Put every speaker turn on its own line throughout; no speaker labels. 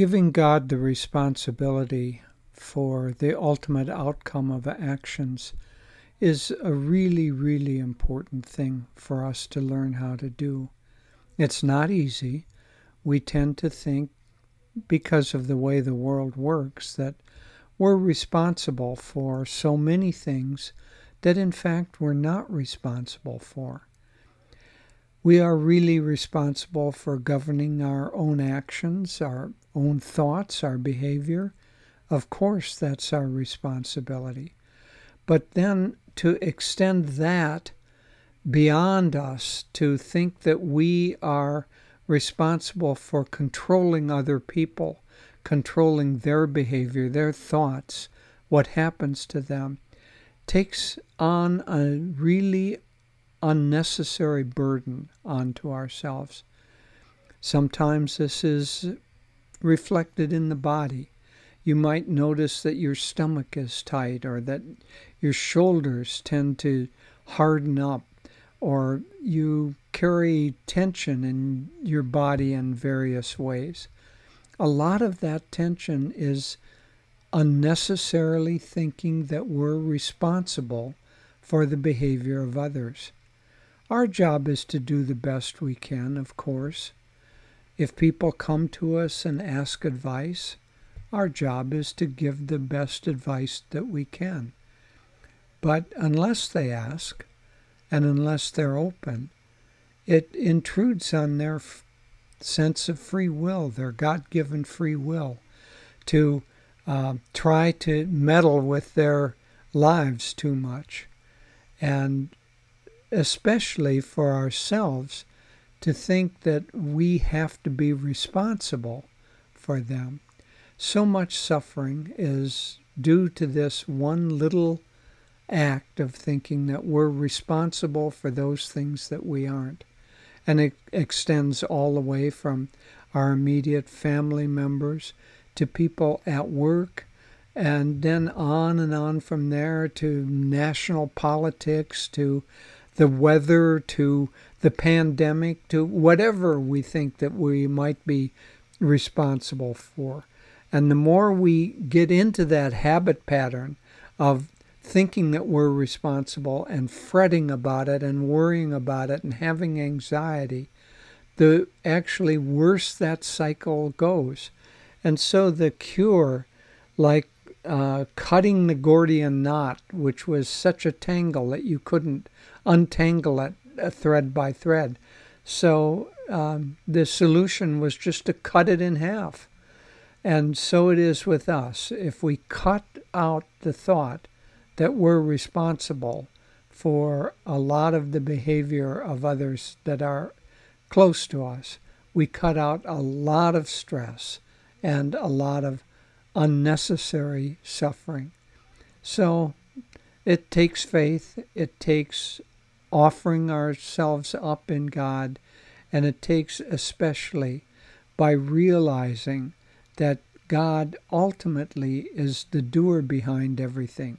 Giving God the responsibility for the ultimate outcome of actions is a really, really important thing for us to learn how to do. It's not easy. We tend to think, because of the way the world works, that we're responsible for so many things that in fact we're not responsible for. We are really responsible for governing our own actions, our own thoughts, our behavior. Of course, that's our responsibility. But then to extend that beyond us, to think that we are responsible for controlling other people, controlling their behavior, their thoughts, what happens to them, takes on a really unnecessary burden onto ourselves. Sometimes this is reflected in the body. You might notice that your stomach is tight or that your shoulders tend to harden up or you carry tension in your body in various ways. A lot of that tension is unnecessarily thinking that we're responsible for the behavior of others. Our job is to do the best we can, of course. If people come to us and ask advice, our job is to give the best advice that we can. But unless they ask, and unless they're open, it intrudes on their f- sense of free will, their God given free will, to uh, try to meddle with their lives too much. And especially for ourselves, to think that we have to be responsible for them. So much suffering is due to this one little act of thinking that we're responsible for those things that we aren't. And it extends all the way from our immediate family members to people at work, and then on and on from there to national politics, to the weather, to the pandemic, to whatever we think that we might be responsible for. And the more we get into that habit pattern of thinking that we're responsible and fretting about it and worrying about it and having anxiety, the actually worse that cycle goes. And so the cure, like uh, cutting the Gordian knot, which was such a tangle that you couldn't untangle it uh, thread by thread. So um, the solution was just to cut it in half. And so it is with us. If we cut out the thought that we're responsible for a lot of the behavior of others that are close to us, we cut out a lot of stress and a lot of unnecessary suffering. So it takes faith, it takes offering ourselves up in God, and it takes especially by realizing that God ultimately is the doer behind everything.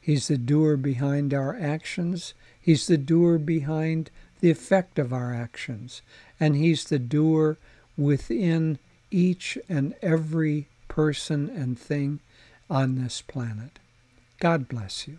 He's the doer behind our actions. He's the doer behind the effect of our actions. And He's the doer within each and every person and thing on this planet. God bless you.